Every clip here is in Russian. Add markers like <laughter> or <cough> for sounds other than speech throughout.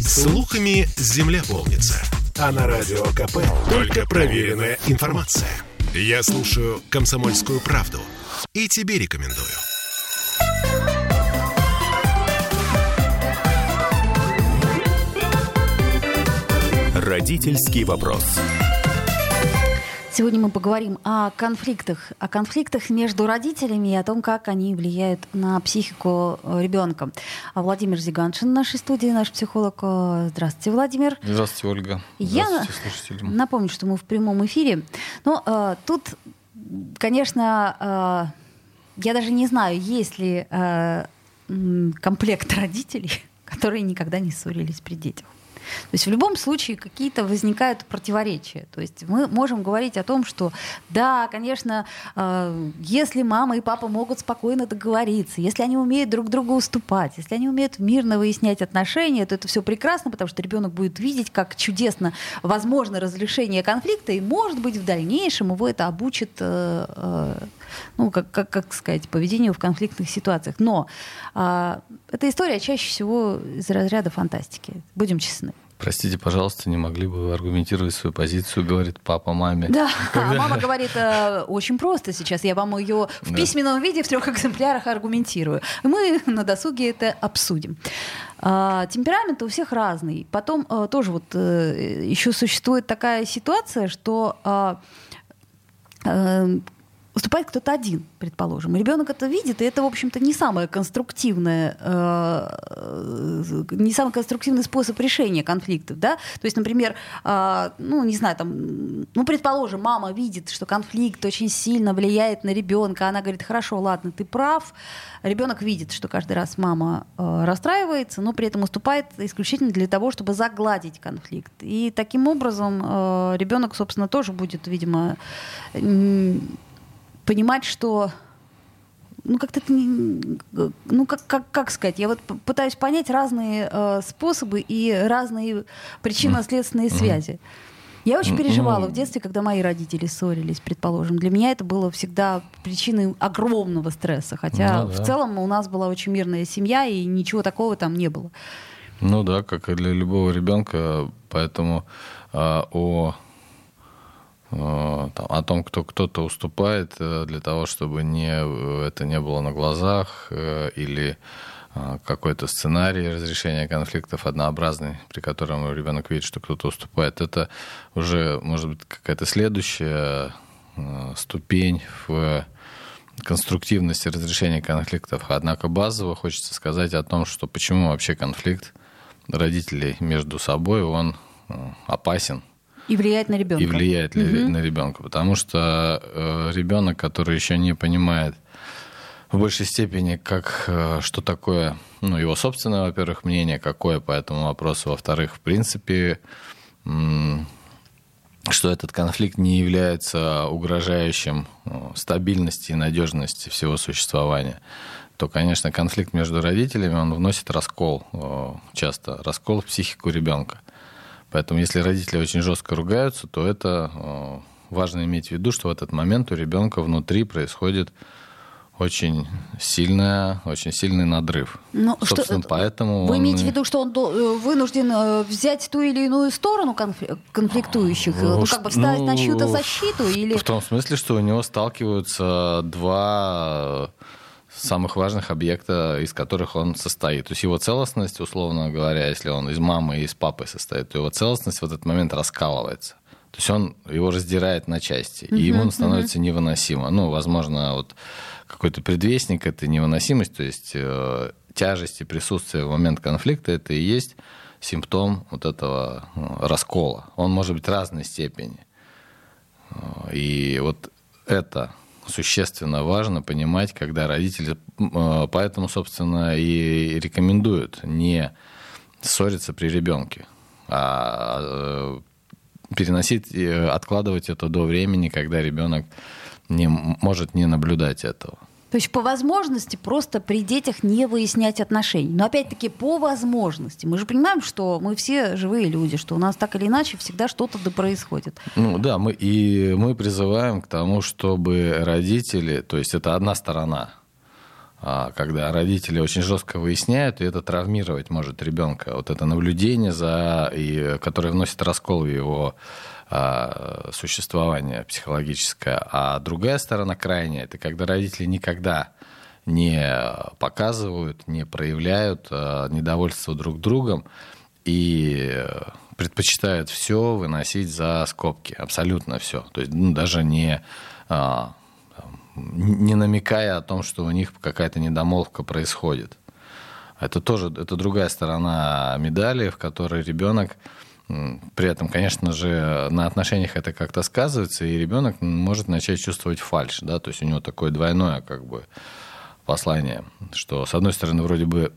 Слухами земля полнится. А на радио КП только проверенная информация. Я слушаю «Комсомольскую правду» и тебе рекомендую. Родительский вопрос. Сегодня мы поговорим о конфликтах, о конфликтах между родителями и о том, как они влияют на психику ребенка. Владимир Зиганшин в нашей студии, наш психолог. Здравствуйте, Владимир. Здравствуйте, Ольга. Я Здравствуйте, напомню, что мы в прямом эфире. Но э, тут, конечно, э, я даже не знаю, есть ли э, комплект <laughs> родителей, которые никогда не ссорились при детях. То есть в любом случае какие-то возникают противоречия. То есть мы можем говорить о том, что да, конечно, э, если мама и папа могут спокойно договориться, если они умеют друг другу уступать, если они умеют мирно выяснять отношения, то это все прекрасно, потому что ребенок будет видеть, как чудесно возможно разрешение конфликта, и, может быть, в дальнейшем его это обучит э, э, ну, как, как, как сказать, поведению в конфликтных ситуациях. Но а, эта история чаще всего из разряда фантастики. Будем честны. Простите, пожалуйста, не могли бы вы аргументировать свою позицию, говорит папа маме. Да, Когда... <laughs> мама говорит э, очень просто сейчас. Я вам ее в да. письменном виде в трех экземплярах аргументирую. Мы на досуге это обсудим. А, темперамент у всех разный. Потом а, тоже вот а, еще существует такая ситуация, что а, а, выступает кто-то один, предположим. Ребенок это видит, и это, в общем-то, не самое конструктивное, э, не самый конструктивный способ решения конфликтов, да. То есть, например, э, ну не знаю, там, ну предположим, мама видит, что конфликт очень сильно влияет на ребенка, она говорит, хорошо, ладно, ты прав. Ребенок видит, что каждый раз мама э, расстраивается, но при этом уступает исключительно для того, чтобы загладить конфликт. И таким образом э, ребенок, собственно, тоже будет, видимо, понимать, что ну как-то ну как, как, как сказать, я вот пытаюсь понять разные э, способы и разные причинно-следственные связи. Я очень переживала в детстве, когда мои родители ссорились, предположим. Для меня это было всегда причиной огромного стресса. Хотя ну, да. в целом у нас была очень мирная семья, и ничего такого там не было. Ну да, как и для любого ребенка. Поэтому э, о там, о том, кто кто-то уступает э, для того, чтобы не, э, это не было на глазах или какой-то сценарий разрешения конфликтов однообразный, при котором ребенок видит, что кто-то уступает, это уже может быть какая-то следующая ступень в конструктивности разрешения конфликтов. Однако базово хочется сказать о том, что почему вообще конфликт родителей между собой, он опасен и влияет на ребенка. И влияет угу. на ребенка. Потому что э, ребенок, который еще не понимает в большей степени, как, э, что такое, ну, его собственное, во-первых, мнение какое по этому вопросу, во-вторых, в принципе, что этот конфликт не является угрожающим ну, стабильности и надежности всего существования, то, конечно, конфликт между родителями, он вносит раскол, э, часто раскол в психику ребенка. Поэтому если родители очень жестко ругаются, то это э, важно иметь в виду, что в этот момент у ребенка внутри происходит очень сильная, очень сильный надрыв. Ну, Собственно, что, поэтому вы он... имеете в виду, что он э, вынужден э, взять ту или иную сторону конфликтующих, ну, как бы встать ну, на чью-то защиту или? В том смысле, что у него сталкиваются два самых важных объекта, из которых он состоит. То есть его целостность, условно говоря, если он из мамы и из папы состоит, то его целостность в этот момент раскалывается. То есть он его раздирает на части, и ему он становится uh невыносимо. Ну, возможно, вот какой-то предвестник этой невыносимости, то есть э, тяжести присутствия в момент конфликта, это и есть симптом вот этого ну, раскола. Он может быть разной степени. Э, и вот это существенно важно понимать, когда родители, э, поэтому, собственно, и рекомендуют не ссориться при ребенке, а э, переносить, откладывать это до времени, когда ребенок не может не наблюдать этого. То есть по возможности просто при детях не выяснять отношений. Но опять-таки по возможности. Мы же понимаем, что мы все живые люди, что у нас так или иначе всегда что-то да происходит. Ну да, мы, и мы призываем к тому, чтобы родители, то есть это одна сторона, а, когда родители очень жестко выясняют, и это травмировать может ребенка. Вот это наблюдение, за, и, которое вносит раскол в его а, существование психологическое. А другая сторона крайняя, это когда родители никогда не показывают, не проявляют а, недовольство друг другом и предпочитают все выносить за скобки, абсолютно все. То есть ну, даже не а, не намекая о том, что у них какая-то недомолвка происходит. Это тоже это другая сторона медали, в которой ребенок при этом, конечно же, на отношениях это как-то сказывается, и ребенок может начать чувствовать фальш, да, то есть у него такое двойное как бы послание, что с одной стороны вроде бы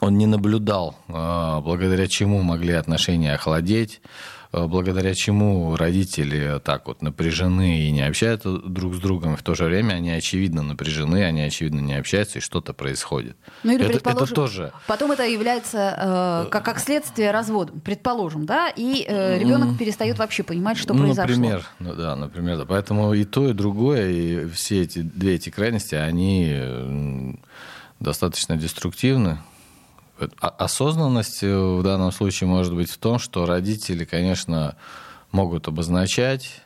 он не наблюдал, а, благодаря чему могли отношения охладеть, благодаря чему родители так вот напряжены и не общаются друг с другом, и в то же время они очевидно напряжены, они очевидно не общаются, и что-то происходит. Ну или, это, это тоже... Потом это является э, как, как следствие развода, предположим, да, и э, ребенок mm. перестает вообще понимать, что ну, произошло. Например, ну, да, например, да. Поэтому и то, и другое, и все эти две эти крайности, они достаточно деструктивны. Осознанность э, в данном случае может быть в том, что родители, конечно, могут обозначать,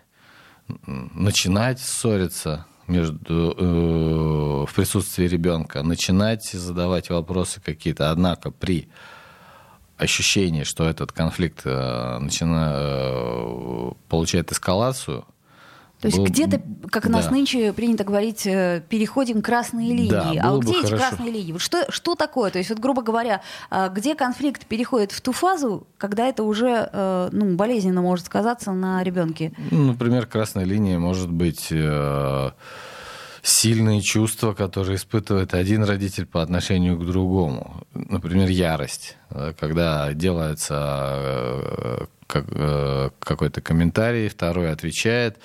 начинать ссориться между, э, в присутствии ребенка, начинать задавать вопросы какие-то. Однако при ощущении, что этот конфликт э, начинает, э, получает эскалацию, то есть где-то, как да. нас нынче принято говорить, э, переходим красные линии. Да, а вот где эти хорошо. красные линии? Вот что, что такое? То есть, вот, грубо говоря, а, где конфликт переходит в ту фазу, когда это уже э, ну, болезненно может сказаться на ребенке? Ну, например, красная линия может быть э, сильные чувства, которые испытывает один родитель по отношению к другому. Например, ярость, когда делается какой-то комментарий, второй отвечает,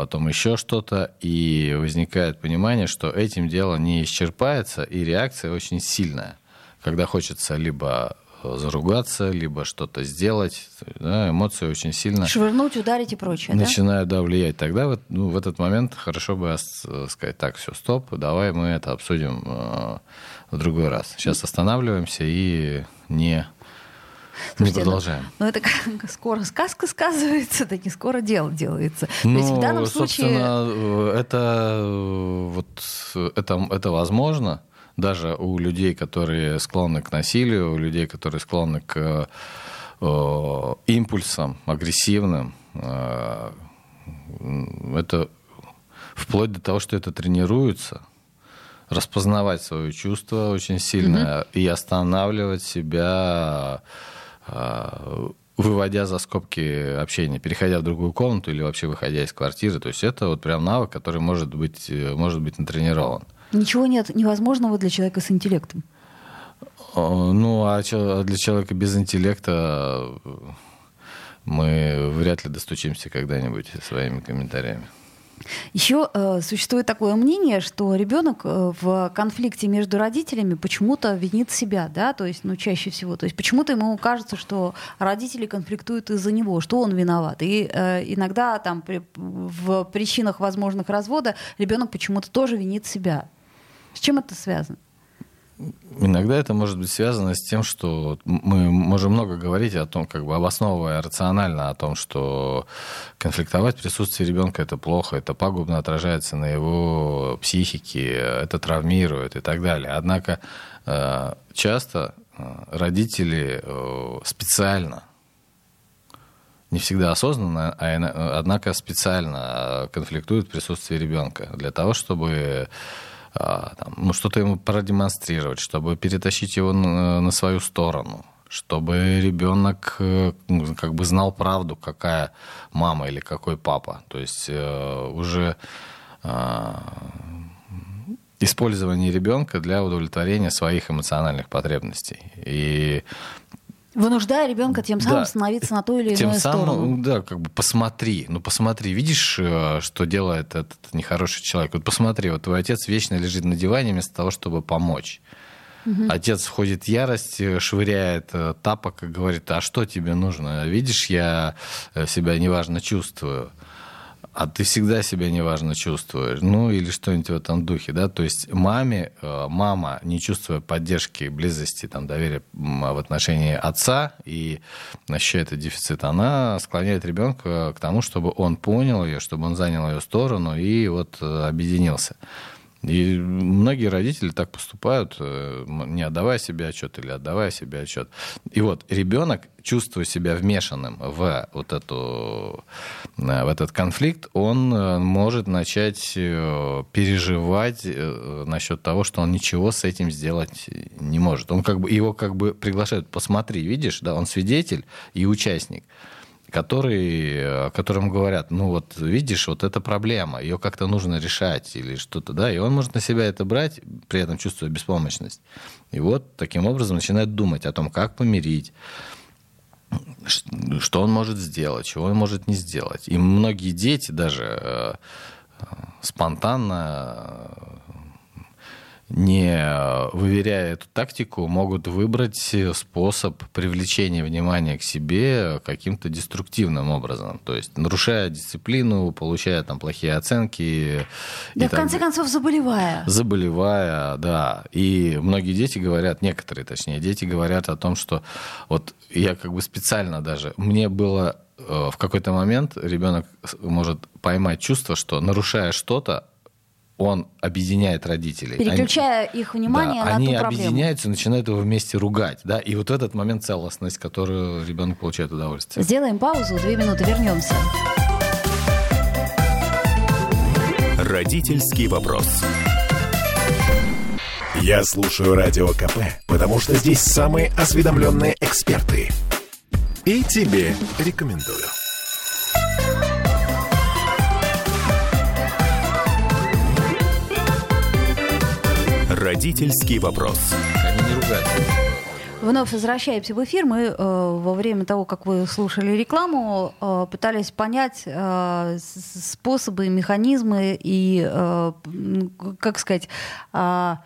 потом еще что-то, и возникает понимание, что этим дело не исчерпается, и реакция очень сильная, когда хочется либо заругаться, либо что-то сделать. Да, эмоции очень сильно... Швырнуть, ударить и прочее, Начинают, да, да влиять. Тогда вот, ну, в этот момент хорошо бы сказать, так, все, стоп, давай мы это обсудим э, в другой раз. Сейчас останавливаемся и не Слушайте, не ну, продолжаем. Ну, ну это как скоро сказка сказывается, так не скоро дело делается. Ну, То есть в данном собственно, случае... это, вот, это, это возможно даже у людей, которые склонны к насилию, у людей, которые склонны к э, импульсам агрессивным. Э, это вплоть до того, что это тренируется, распознавать свои чувства очень сильно mm-hmm. и останавливать себя выводя за скобки общения, переходя в другую комнату или вообще выходя из квартиры. То есть это вот прям навык, который может быть, э, может быть натренирован. Ничего нет невозможного для человека с интеллектом. Ну, а, а для человека без интеллекта э, мы вряд ли достучимся когда-нибудь своими комментариями. Еще э, существует такое мнение, что ребенок э, в конфликте между родителями почему-то винит себя, да, то есть, ну, чаще всего, то есть почему-то ему кажется, что родители конфликтуют из-за него, что он виноват. И э, иногда там при, в причинах возможных развода ребенок почему-то тоже винит себя. С чем это связано? Иногда это может быть связано с тем, что мы можем много говорить о том, как бы обосновывая рационально о том, что конфликтовать в присутствии ребенка это плохо, это пагубно отражается на его психике, это травмирует и так далее. Однако э, часто э, родители э, специально не всегда осознанно, а однако специально конфликтуют в присутствии ребенка для того, чтобы там, ну, что-то ему продемонстрировать, чтобы перетащить его на, на свою сторону, чтобы ребенок э, ну, как бы знал правду, какая мама или какой папа. То есть э, уже э, использование ребенка для удовлетворения своих эмоциональных потребностей. И Вынуждая ребенка тем самым да, становиться на ту или тем иную самым, сторону. Да, как бы посмотри, ну посмотри, видишь, э, что делает этот нехороший человек. Вот посмотри, вот твой отец вечно лежит на диване вместо того, чтобы помочь. Угу. Отец входит в ярость, э, швыряет э, тапок и говорит, а что тебе нужно? Видишь, я себя неважно чувствую. А ты всегда себя неважно чувствуешь, ну или что-нибудь в этом духе, да, то есть маме, э, мама, не чувствуя поддержки, близости, там, доверия в отношении отца и ощущая этот дефицит, она склоняет ребенка к тому, чтобы он понял ее, чтобы он занял ее сторону и вот э, объединился. И многие родители так поступают, э, не отдавая себе отчет или отдавая себе отчет. И вот ребенок, чувствуя себя вмешанным в вот эту, э, в этот конфликт, он э, может начать переживать насчет того, что он ничего с этим сделать не может. Он как бы, его как бы приглашают, посмотри, видишь, да, он свидетель и участник который, которым говорят, ну вот видишь, вот эта проблема, ее как-то нужно решать или что-то, да, и он может на себя это брать, при этом чувствуя беспомощность. И вот таким образом начинает думать о том, как помирить, что он может сделать, чего он может не сделать. И многие дети даже э, спонтанно не выверяя эту тактику, могут выбрать способ привлечения внимания к себе каким-то деструктивным образом. То есть нарушая дисциплину, получая там плохие оценки. Да, в конце концов, заболевая. Заболевая, да. И многие дети говорят, некоторые точнее, дети говорят о том, что вот я как бы специально даже, мне было э, в какой-то момент ребенок может поймать чувство, что нарушая что-то, он объединяет родителей. Переключая они, их внимание да, на они ту проблему. объединяются и начинают его вместе ругать. Да? И вот в этот момент целостность, которую ребенок получает удовольствие. Сделаем паузу, две минуты, вернемся. Родительский вопрос. Я слушаю Радио КП, потому что здесь самые осведомленные эксперты. И тебе рекомендую. Родительский вопрос. Они не ругаются. Вновь возвращаемся в эфир. Мы э, во время того, как вы слушали рекламу, э, пытались понять э, способы, механизмы и, э, как сказать, э,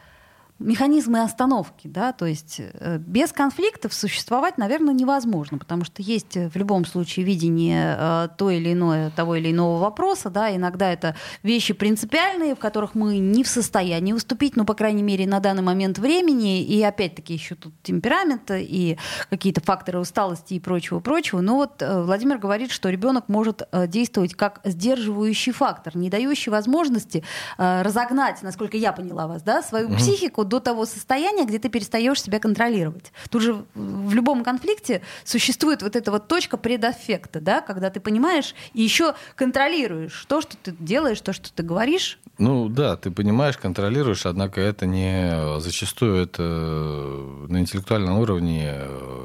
механизмы остановки, да, то есть э, без конфликтов существовать, наверное, невозможно, потому что есть в любом случае видение э, то или иное, того или иного вопроса, да, иногда это вещи принципиальные, в которых мы не в состоянии уступить, ну, по крайней мере, на данный момент времени, и опять-таки еще тут темперамент и какие-то факторы усталости и прочего-прочего, но вот э, Владимир говорит, что ребенок может действовать как сдерживающий фактор, не дающий возможности разогнать, насколько я поняла вас, да, свою угу. психику до того состояния, где ты перестаешь себя контролировать. Тут же в любом конфликте существует вот эта вот точка предаффекта, да, когда ты понимаешь и еще контролируешь то, что ты делаешь, то, что ты говоришь. Ну да, ты понимаешь, контролируешь, однако это не зачастую это на интеллектуальном уровне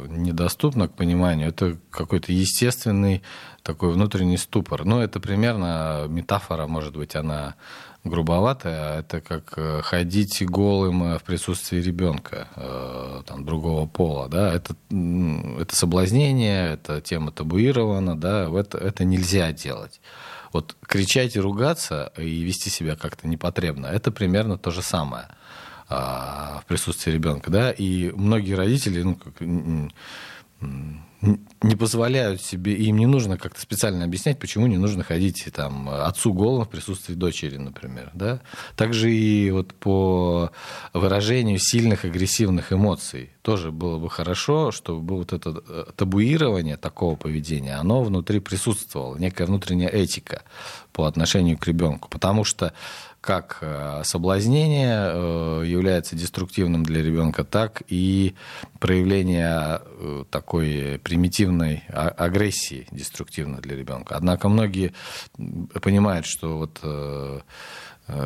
недоступно к пониманию. Это какой-то естественный такой внутренний ступор. Ну, это примерно метафора, может быть, она грубоватое, это как э, ходить голым э, в присутствии ребенка э, там, другого пола. Да? Это, это соблазнение, это тема табуирована, да? это, это нельзя делать. Вот кричать и ругаться и вести себя как-то непотребно, это примерно то же самое а, в присутствии ребенка. Да? И многие родители ну, как, не позволяют себе, и им не нужно как-то специально объяснять, почему не нужно ходить там, отцу голым в присутствии дочери, например. Да? Также и вот по выражению сильных агрессивных эмоций тоже было бы хорошо, чтобы вот это э, табуирование такого поведения, оно внутри присутствовало, некая внутренняя этика по отношению к ребенку. Потому что как э, соблазнение э, является деструктивным для ребенка, так и проявление э, такой примитивной а, агрессии деструктивно для ребенка. Однако многие понимают, что вот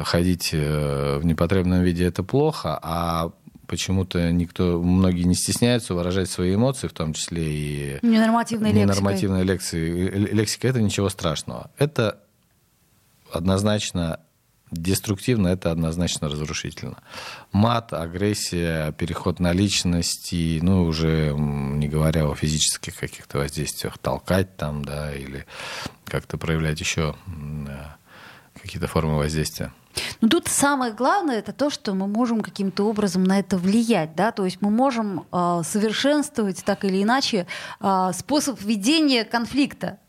ходить в непотребном виде это плохо, а почему-то никто, многие не стесняются выражать свои эмоции, в том числе и ненормативной, ненормативной лекции. Лексика это ничего страшного. Это однозначно Деструктивно это однозначно разрушительно. Мат, агрессия, переход на личности, ну, уже не говоря о физических каких-то воздействиях, толкать там, да, или как-то проявлять еще какие-то формы воздействия. Ну тут самое главное это то, что мы можем каким-то образом на это влиять, да, то есть мы можем э, совершенствовать так или иначе э, способ ведения конфликта.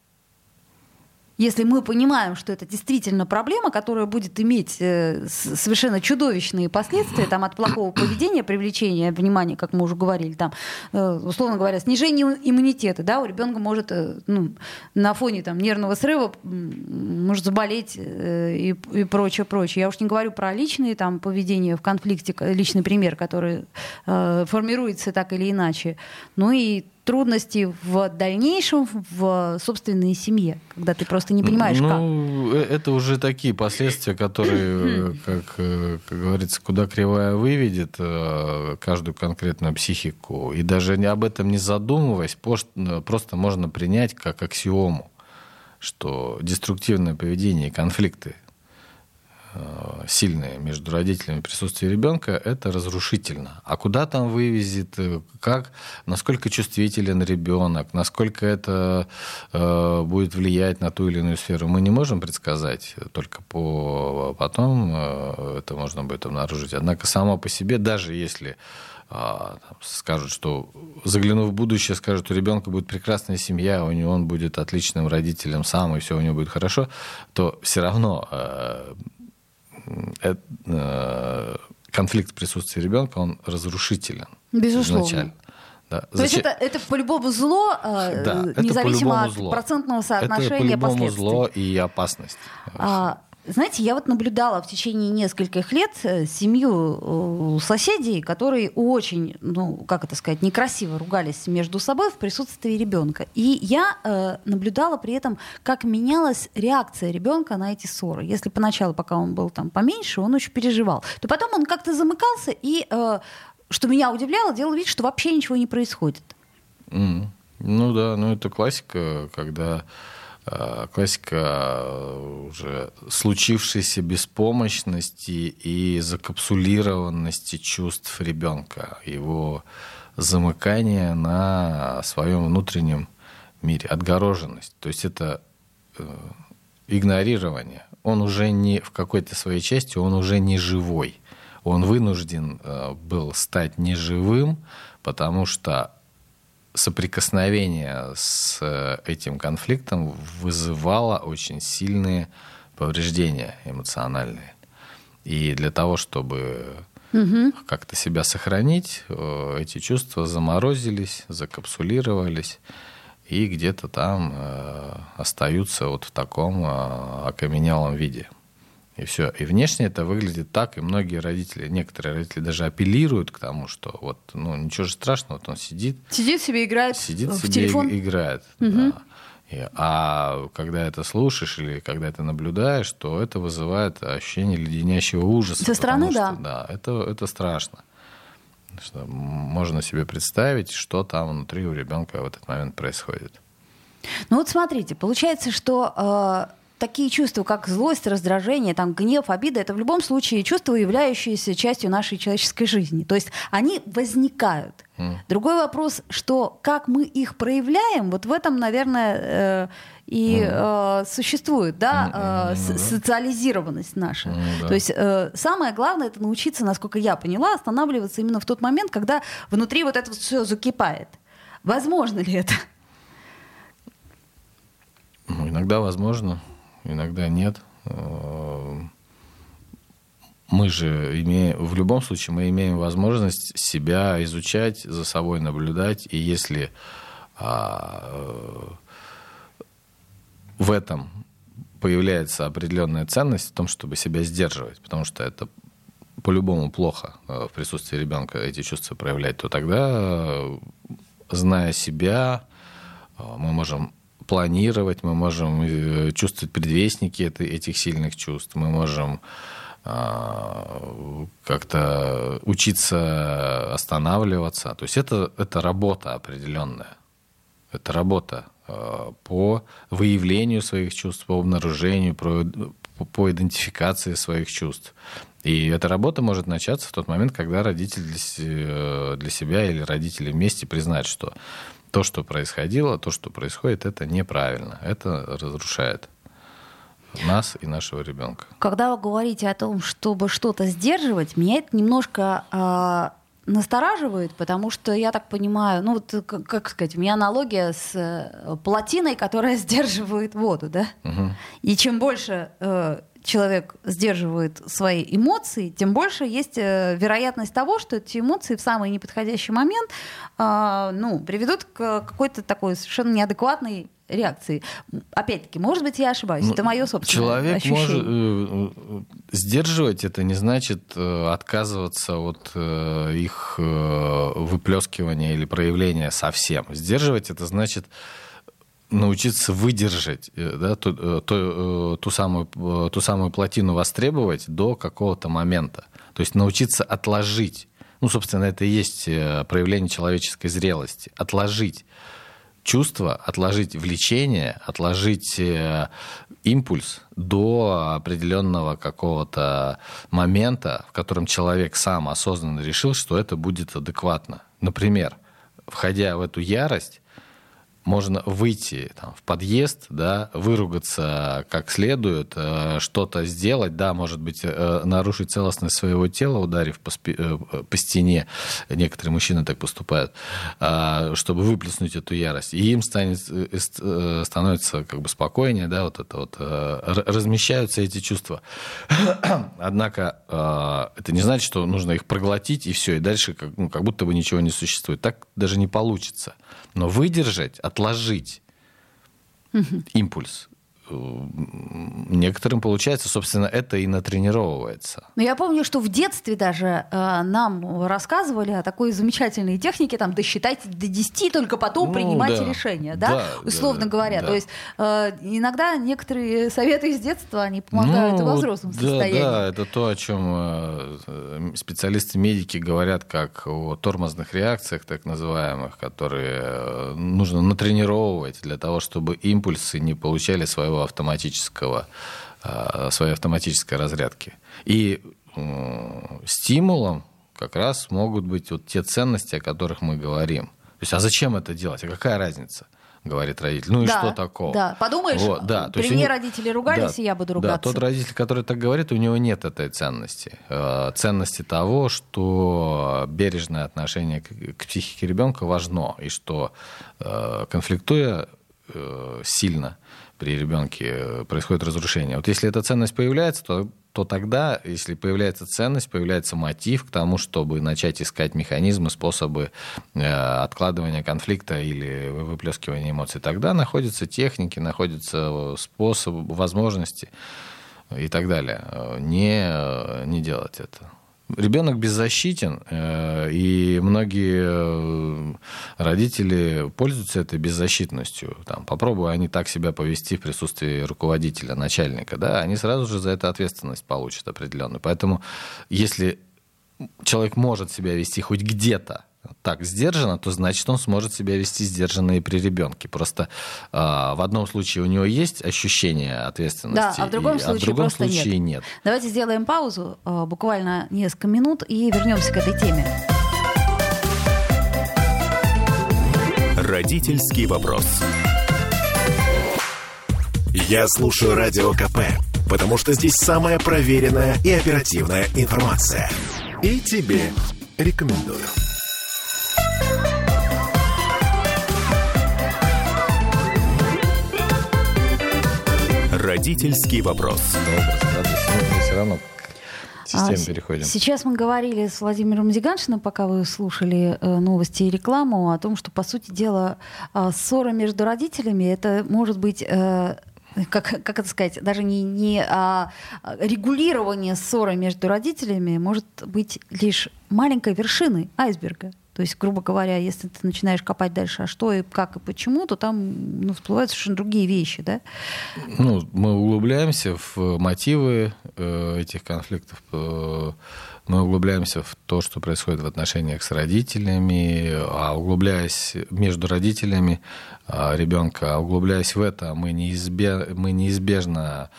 Если мы понимаем, что это действительно проблема, которая будет иметь э, совершенно чудовищные последствия там, от плохого поведения, привлечения внимания, как мы уже говорили, там, э, условно говоря, снижение иммунитета, да, у ребенка может э, ну, на фоне там, нервного срыва может заболеть и, и прочее, прочее. Я уж не говорю про личные там, поведения в конфликте, личный пример, который э, формируется так или иначе. Ну и трудности в дальнейшем в собственной семье, когда ты просто не понимаешь, ну, как? Ну, это уже такие последствия, которые, как, э, как говорится, куда кривая выведет э, каждую конкретную психику. И даже об этом не задумываясь, просто можно принять как аксиому, что деструктивное поведение и конфликты Э, сильные между родителями присутствие ребенка, это разрушительно. А куда там вывезет, э, как, насколько чувствителен ребенок, насколько это э, будет влиять на ту или иную сферу, мы не можем предсказать, только по потом э, это можно будет обнаружить. Однако само по себе, даже если э, скажут, что заглянув в будущее, скажут, у ребенка будет прекрасная семья, у него он будет отличным родителем сам, и все у него будет хорошо, то все равно э, Э, конфликт присутствия ребенка, он разрушителен. Безусловно. Изначально. Да. То Зачем? есть это, это по-любому зло, э, да, независимо от зло. процентного соотношения это по-любому зло и опасность. А, знаете, я вот наблюдала в течение нескольких лет э, семью соседей, которые очень, ну, как это сказать, некрасиво ругались между собой в присутствии ребенка. И я э, наблюдала при этом, как менялась реакция ребенка на эти ссоры. Если поначалу, пока он был там поменьше, он очень переживал, то потом он как-то замыкался и, э, что меня удивляло, делал вид, что вообще ничего не происходит. Mm. Ну да, ну это классика, когда Э, классика э, уже случившейся беспомощности и закапсулированности чувств ребенка, его замыкание на своем внутреннем мире, отгороженность. То есть это э, игнорирование. Он уже не в какой-то своей части, он уже не живой. Он вынужден был стать неживым, потому что соприкосновение с э, этим конфликтом вызывало очень сильные повреждения эмоциональные. И для того, чтобы угу. как-то себя сохранить, э, эти чувства заморозились, закапсулировались и где-то там э, остаются вот в таком окаменелом виде. И все. И внешне это выглядит так, и многие родители, некоторые родители даже апеллируют к тому, что вот, ну, ничего же страшного, вот он сидит. Сидит себе играет сидит в себе телефон. играет, угу. да. И, а когда это слушаешь или когда это наблюдаешь, то это вызывает ощущение леденящего ужаса. Со стороны, что, да. Да, это, это страшно. Что можно себе представить, что там внутри у ребенка в этот момент происходит. Ну вот смотрите, получается, что э, такие чувства, как злость, раздражение, там, гнев, обида, это в любом случае чувства, являющиеся частью нашей человеческой жизни. То есть они возникают. Mm. Другой вопрос, что как мы их проявляем, вот в этом, наверное, э, и mm. э, существует, да, э, mm-hmm. социализированность наша. Mm, да. То есть э, самое главное это научиться, насколько я поняла, останавливаться именно в тот момент, когда внутри вот это все закипает. Возможно ли это? Ну, иногда возможно иногда нет. Э, мы же имеем, в любом случае, мы имеем возможность себя изучать, за собой наблюдать, и если а, в этом появляется определенная ценность в том, чтобы себя сдерживать, потому что это по-любому плохо э, в присутствии ребенка эти чувства проявлять, то тогда, зная себя, э, мы можем планировать, мы можем э, чувствовать предвестники этих сильных чувств, мы можем а, как-то учиться останавливаться. То есть это, это работа определенная. Это работа а, по выявлению своих чувств, по обнаружению, по, по идентификации своих чувств. И эта работа может начаться в тот момент, когда родитель для, э, для себя или родители вместе признают, что то, что происходило, то, что происходит, это неправильно. Это разрушает нас и нашего ребенка. Когда вы говорите о том, чтобы что-то сдерживать, меня это немножко э, настораживает, потому что я так понимаю, ну вот как, как сказать, у меня аналогия с э, плотиной, которая <laughs> сдерживает воду, да? Мгм. И чем больше э, человек сдерживает свои эмоции, тем больше есть э, вероятность того, что эти эмоции в самый неподходящий момент э, ну, приведут к какой-то такой совершенно неадекватной реакции. Опять-таки, может быть, я ошибаюсь. Ну, это мое собственное Человек ощущение. может э, э, сдерживать это не значит э, отказываться от э, их э, выплескивания или проявления совсем. Сдерживать это значит научиться выдержать э, да, ту, э, ту, э, ту, самую, ту самую плотину востребовать до какого-то момента. То есть научиться отложить. Ну, собственно, это и есть проявление человеческой зрелости. Отложить чувство, отложить влечение, отложить импульс до определенного какого-то момента, в котором человек сам осознанно решил, что это будет адекватно. Например, входя в эту ярость, можно выйти там, в подъезд, да, выругаться как следует, э, что-то сделать, да, может быть, э, нарушить целостность своего тела, ударив по, спи- э, по стене. Некоторые мужчины так поступают, а, чтобы выплеснуть эту ярость. И им станет, ст- становится как бы спокойнее, да, вот это вот, размещаются эти чувства. <coughs> Однако это не значит, что нужно их проглотить и все, и дальше как, ну, как будто бы ничего не существует. Так даже не получится. Но выдержать, отложить импульс э, некоторым получается, собственно, это и натренировывается. Но я помню, что в детстве даже э, нам рассказывали о такой замечательной технике, там, досчитайте до 10, только потом Ну, принимайте да. решение, да, Да, условно да, говоря. да. То есть э, иногда некоторые советы из детства, они помогают и во Ну, взрослом да, состоянии. Да, это то, о чем э, специалисты-медики говорят, как о тормозных реакциях, так называемых, которые э, нужно натренировывать для того, чтобы импульсы не получали своего автоматического, э, своей автоматической разрядки. И стимулом как раз могут быть вот те ценности, о которых мы говорим. То есть, а зачем это делать? А какая разница? говорит родитель. Ну и Да, что такого? да. Подумаешь, да. То при есть мне родители ругались, Да, и я буду Да, ругаться. тот родитель, который так говорит, у него нет этой ценности. Э, Ценности того, что бережное отношение к психике ребенка важно, и что э, конфликтуя э, сильно при ребенке э, происходит разрушение. Вот если эта ценность появляется, то, то тогда, если появляется ценность, появляется мотив к тому, чтобы начать искать механизмы, способы э, откладывания конфликта или выплескивания эмоций. Тогда находятся техники, находятся способы, возможности и так далее. Э, Не, э, не делать это. Ребенок беззащитен, э, и многие э, родители пользуются этой беззащитностью. Там, попробуй они так себя повести в присутствии руководителя, начальника, да, они сразу же за это ответственность получат определенную. Поэтому если человек может себя вести хоть где-то так сдержанно, то значит он сможет себя вести сдержанно и при ребенке. Просто а, в одном случае у него есть ощущение ответственности, Да, а в другом и- случае в другом просто случае нет. Давайте сделаем паузу, э, буквально несколько минут, и вернемся к этой теме. Родительский вопрос. Я слушаю Радио КП, потому что здесь самая проверенная и оперативная информация. И тебе рекомендую. Родительский вопрос. все равно к системе А, переходим. Сейчас мы говорили с Владимиром Зиганшиным, пока вы слушали э, новости и рекламу, о том, что, по сути дела, а, ссора между родителями это может быть. э, как, как это сказать, даже не, не а, регулирование ссоры между родителями может быть лишь маленькой вершиной айсберга. То есть, грубо говоря, если ты начинаешь копать дальше, а что и как и почему, то там ну, всплывают совершенно другие вещи, да? Ну, мы углубляемся в мотивы э, этих конфликтов, э, мы углубляемся в то, что происходит в отношениях с родителями, а углубляясь между родителями а, ребенка, а углубляясь в это, мы, неизбе- мы неизбежно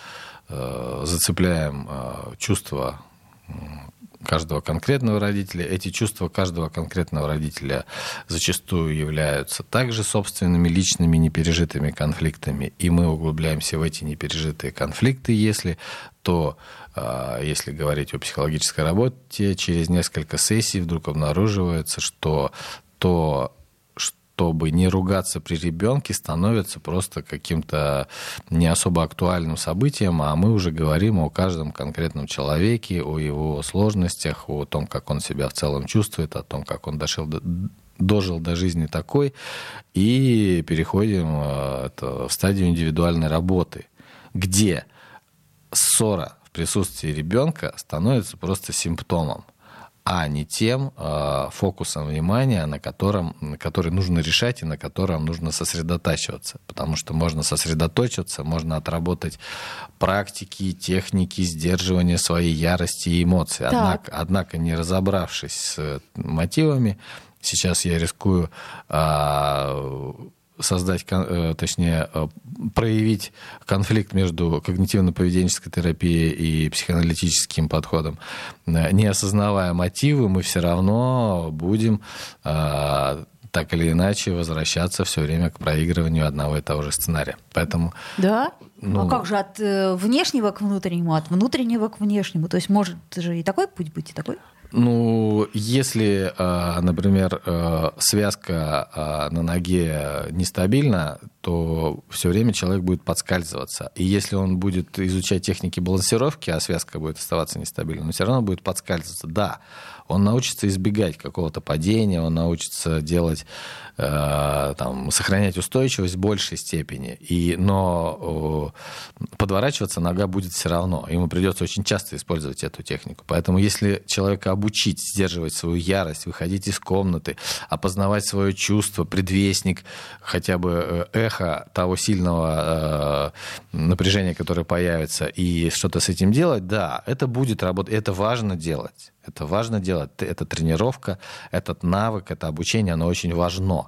э, зацепляем э, чувства каждого конкретного родителя. Эти чувства каждого конкретного родителя зачастую являются также собственными личными непережитыми конфликтами, и мы углубляемся в эти непережитые конфликты, если то, а, если говорить о психологической работе, через несколько сессий вдруг обнаруживается, что то чтобы не ругаться при ребенке, становится просто каким-то не особо актуальным событием, а мы уже говорим о каждом конкретном человеке, о его сложностях, о том, как он себя в целом чувствует, о том, как он дошел до, дожил до жизни такой, и переходим э, это, в стадию индивидуальной работы, где ссора в присутствии ребенка становится просто симптомом а не тем э, фокусом внимания, на котором, который нужно решать и на котором нужно сосредотачиваться. Потому что можно сосредоточиться, можно отработать практики, техники сдерживания своей ярости и эмоций. Однако, однако, не разобравшись с мотивами, сейчас я рискую э, создать, э, точнее, э, проявить конфликт между когнитивно-поведенческой терапией и психоаналитическим подходом. Э, не осознавая мотивы, мы все равно будем так или иначе возвращаться все время к проигрыванию одного и того же сценария. Поэтому... Да? Ну, а как же от внешнего к внутреннему, от внутреннего к внешнему? То есть может же и такой путь быть, и такой? Ну, если, а, например, а, связка а, на ноге нестабильна, то все время человек будет подскальзываться. И если он будет изучать техники балансировки, а связка будет оставаться нестабильной, он все равно будет подскальзываться. Да, он научится избегать какого-то падения, он научится делать, э, там, сохранять устойчивость в большей степени. И, но э, подворачиваться нога будет все равно. Ему придется очень часто использовать эту технику. Поэтому если человека обучить сдерживать свою ярость, выходить из комнаты, опознавать свое чувство, предвестник, хотя бы э, эхо того сильного э, напряжения, которое появится, и что-то с этим делать, да, это будет работать, это важно делать. Это важно делать. Это тренировка, этот навык, это обучение, оно очень важно.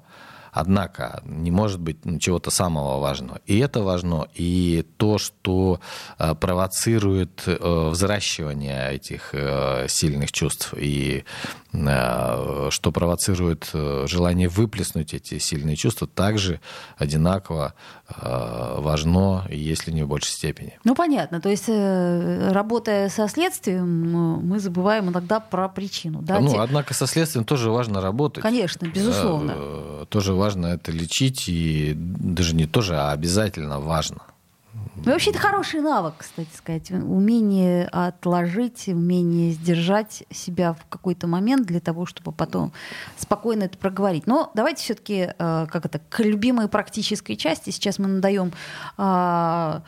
Однако не может быть чего-то самого важного. И это важно, и то, что э, провоцирует э, взращивание этих э, сильных чувств, и что провоцирует желание выплеснуть эти сильные чувства, также одинаково важно, если не в большей степени. Ну, понятно. То есть, работая со следствием, мы забываем иногда про причину. Да? Ну, однако со следствием тоже важно работать. Конечно, безусловно. Тоже важно это лечить, и даже не тоже, а обязательно важно. Ну, вообще, это хороший навык, кстати сказать. Умение отложить, умение сдержать себя в какой-то момент для того, чтобы потом спокойно это проговорить. Но давайте все-таки, э, как это, к любимой практической части. Сейчас мы надаем э,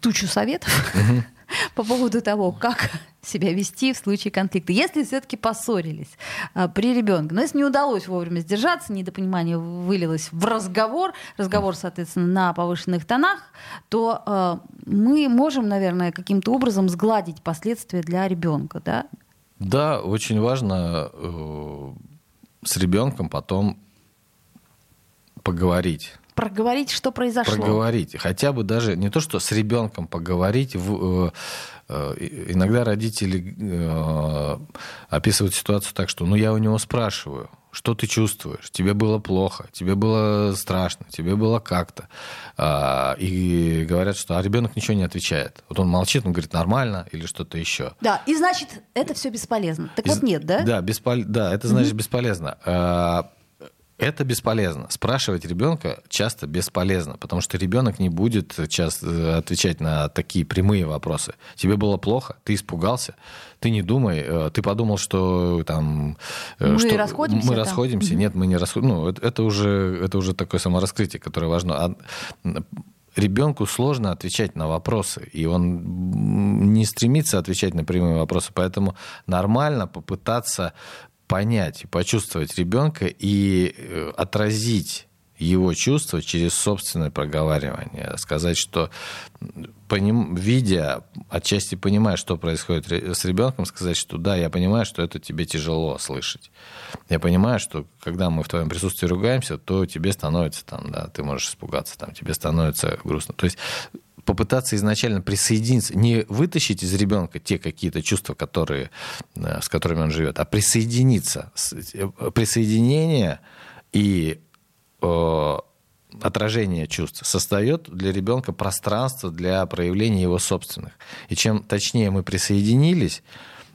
тучу советов. Угу <laughs> по поводу того, как <laughs> себя вести в случае конфликта. Если все-таки поссорились а, при ребенке, но если не удалось вовремя сдержаться, недопонимание вылилось в разговор, разговор, соответственно, на повышенных тонах, то а, мы можем, наверное, каким-то образом сгладить последствия для ребенка, да? Да, очень важно э, с ребенком потом поговорить проговорить, что произошло. Проговорить. Хотя бы даже не то, что с ребенком поговорить. В, э, э, иногда родители э, описывают ситуацию так, что ну я у него спрашиваю, что ты чувствуешь? Тебе было плохо, тебе было страшно, тебе было как-то. А, и говорят, что а ребенок ничего не отвечает. Вот он молчит, он говорит нормально или что-то еще. Да, и значит, это все бесполезно. Так и, вот нет, да? Да, беспол... да это значит угу. бесполезно. А, это бесполезно. Спрашивать ребенка часто бесполезно, потому что ребенок не будет часто э, отвечать на такие прямые вопросы. Тебе было плохо, ты испугался, ты не думай, э, ты подумал, что там... Э, мы что, расходимся. Мы расходимся. Там. Нет, мы не расходимся. Ну, это, уже, это уже такое самораскрытие, которое важно. А ребенку сложно отвечать на вопросы, и он не стремится отвечать на прямые вопросы, поэтому нормально попытаться понять и почувствовать ребенка и э, отразить его чувства через собственное проговаривание. Сказать, что поним, видя, отчасти понимая, что происходит с ребенком, сказать, что да, я понимаю, что это тебе тяжело слышать. Я понимаю, что когда мы в твоем присутствии ругаемся, то тебе становится там, да, ты можешь испугаться, там, тебе становится грустно. То есть попытаться изначально присоединиться, не вытащить из ребенка те какие-то чувства, которые, э, с которыми он живет, а присоединиться. Э, присоединение и э, отражение чувств создает для ребенка пространство для проявления его собственных. И чем точнее мы присоединились,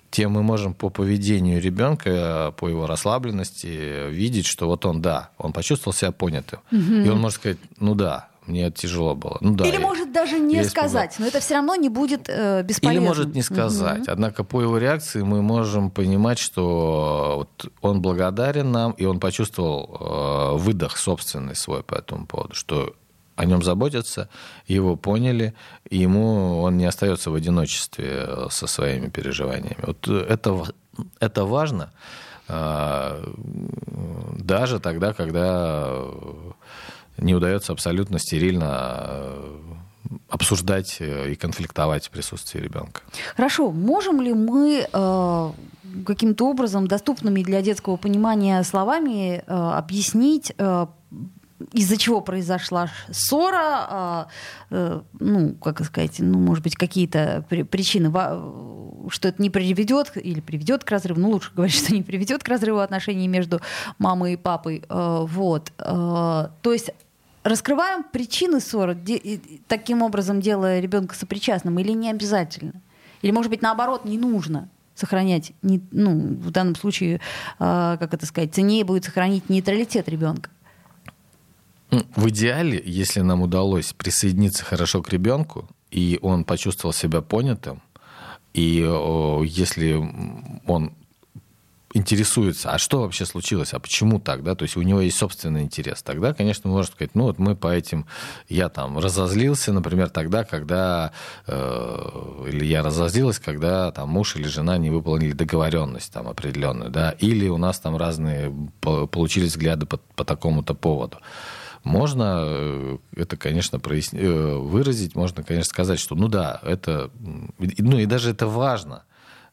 тем мы можем по поведению ребенка, по его расслабленности видеть, что вот он, да, он почувствовал себя понятым. Угу. И он может сказать, ну да, мне тяжело было. Ну, да, Или я, может даже не сказать, но это все равно не будет э, бесполезно. Или может не сказать. Угу. Однако по его реакции мы можем понимать, что вот он благодарен нам, и он почувствовал э, выдох собственный свой по этому поводу, что о нем заботятся, его поняли, и ему он не остается в одиночестве э, со своими переживаниями. Вот это, это важно э, даже тогда, когда не удается абсолютно стерильно э, обсуждать и конфликтовать в присутствии ребенка. Хорошо, можем ли мы э, каким-то образом доступными для детского понимания словами э, объяснить э, из-за чего произошла ссора, э, э, ну, как сказать, ну, может быть, какие-то причины, что это не приведет или приведет к разрыву, ну, лучше говорить, <laughs> что не приведет к разрыву отношений между мамой и папой, э, вот. То есть раскрываем причины ссоры, таким образом делая ребенка сопричастным, или не обязательно? Или, может быть, наоборот, не нужно сохранять, не, ну, в данном случае, э, как это сказать, ценнее будет сохранить нейтралитет ребенка? В идеале, если нам удалось присоединиться хорошо к ребенку, и он почувствовал себя понятым, и если он интересуется, а что вообще случилось, а почему так, да, то есть у него есть собственный интерес, тогда, конечно, можно сказать, ну вот мы по этим, я там разозлился, например, тогда, когда, э, или я разозлилась, когда там муж или жена не выполнили договоренность там определенную, да, или у нас там разные получились взгляды по, по такому-то поводу. Можно э, это, конечно, проясни... Э, выразить, можно, конечно, сказать, что, ну да, это, ну и даже это важно,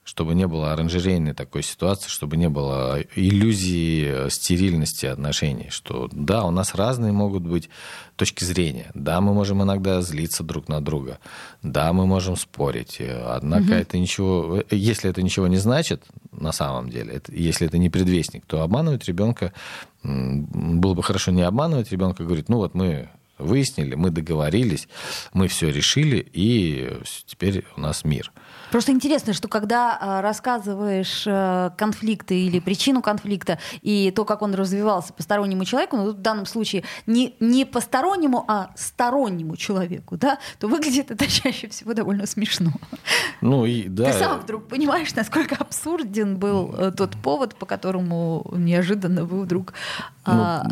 чтобы не было оранжерейной такой ситуации, чтобы не было иллюзии стерильности отношений, что да, у нас разные могут быть точки зрения, да, мы можем иногда злиться друг на друга, да, мы можем спорить, однако угу. это ничего, если это ничего не значит на самом деле, это, если это не предвестник, то обманывать ребенка было бы хорошо не обманывать ребенка, говорить, ну вот мы выяснили, мы договорились, мы все решили, и теперь у нас мир. Просто интересно, что когда э, рассказываешь э, конфликты или причину конфликта и то, как он развивался постороннему человеку, ну, в данном случае не, не постороннему, а стороннему человеку, да, то выглядит это <laughs> чаще всего довольно смешно. Ну и да. Ты сам вдруг понимаешь, насколько абсурден был э, тот повод, по которому неожиданно вы вдруг... Ну, а...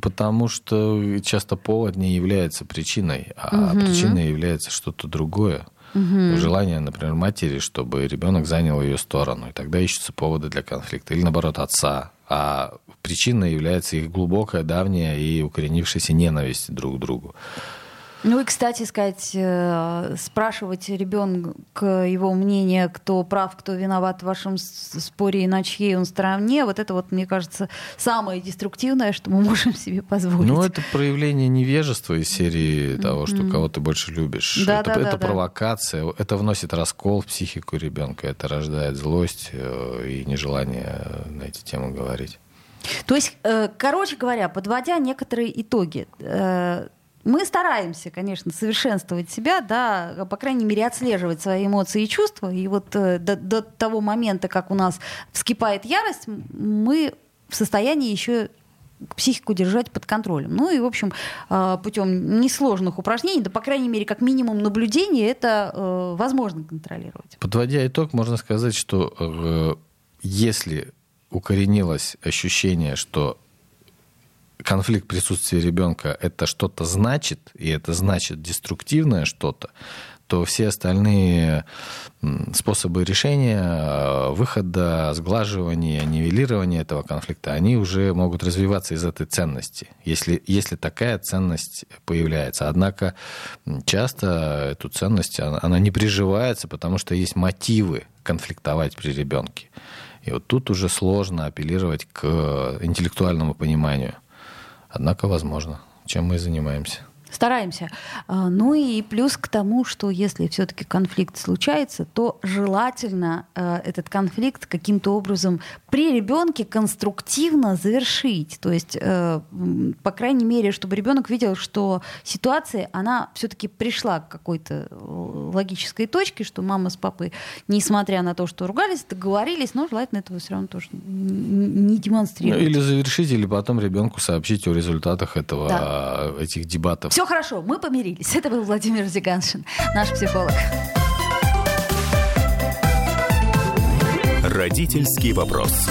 Потому что часто повод не является причиной, а угу. причиной является что-то другое. Угу. Желание, например, матери, чтобы ребенок занял ее сторону. И тогда ищутся поводы для конфликта. Или наоборот, отца. А причиной является их глубокая, давняя и укоренившаяся ненависть друг к другу. Ну и, кстати сказать, э, спрашивать ребенка его мнение, кто прав, кто виноват в вашем споре и на чьей он стороне, вот это вот, мне кажется, самое деструктивное, что мы можем себе позволить. Ну, это проявление невежества из серии того, что кого ты больше любишь. Да, это да, это да, провокация, да. это вносит раскол в психику ребенка, это рождает злость э, и нежелание на эти темы говорить. То есть, э, короче говоря, подводя некоторые итоги, мы стараемся, конечно, совершенствовать себя, да, по крайней мере, отслеживать свои эмоции и чувства. И вот э, до, до того момента, как у нас вскипает ярость, мы в состоянии еще психику держать под контролем. Ну и, в общем, э, путем несложных упражнений, да, по крайней мере, как минимум наблюдения, это э, возможно контролировать. Подводя итог, можно сказать, что э, если укоренилось ощущение, что конфликт присутствия ребенка это что-то значит, и это значит деструктивное что-то, то все остальные способы решения, выхода, сглаживания, нивелирования этого конфликта, они уже могут развиваться из этой ценности, если, если такая ценность появляется. Однако часто эту ценность, она, она не приживается, потому что есть мотивы конфликтовать при ребенке. И вот тут уже сложно апеллировать к интеллектуальному пониманию. Однако возможно, чем мы и занимаемся. Стараемся. А, ну и плюс к тому, что если все-таки конфликт случается, то желательно э, этот конфликт каким-то образом при ребенке конструктивно завершить. То есть, э, по крайней мере, чтобы ребенок видел, что ситуация, она все-таки пришла к какой-то э, логической точке, что мама с папой, несмотря на то, что ругались, договорились, но желательно этого все равно тоже не демонстрировать. Ну, или завершить, или потом ребенку сообщить о результатах этого, да. этих дебатов. Все хорошо, мы помирились. Это был Владимир Зиганшин, наш психолог. Родительский вопрос.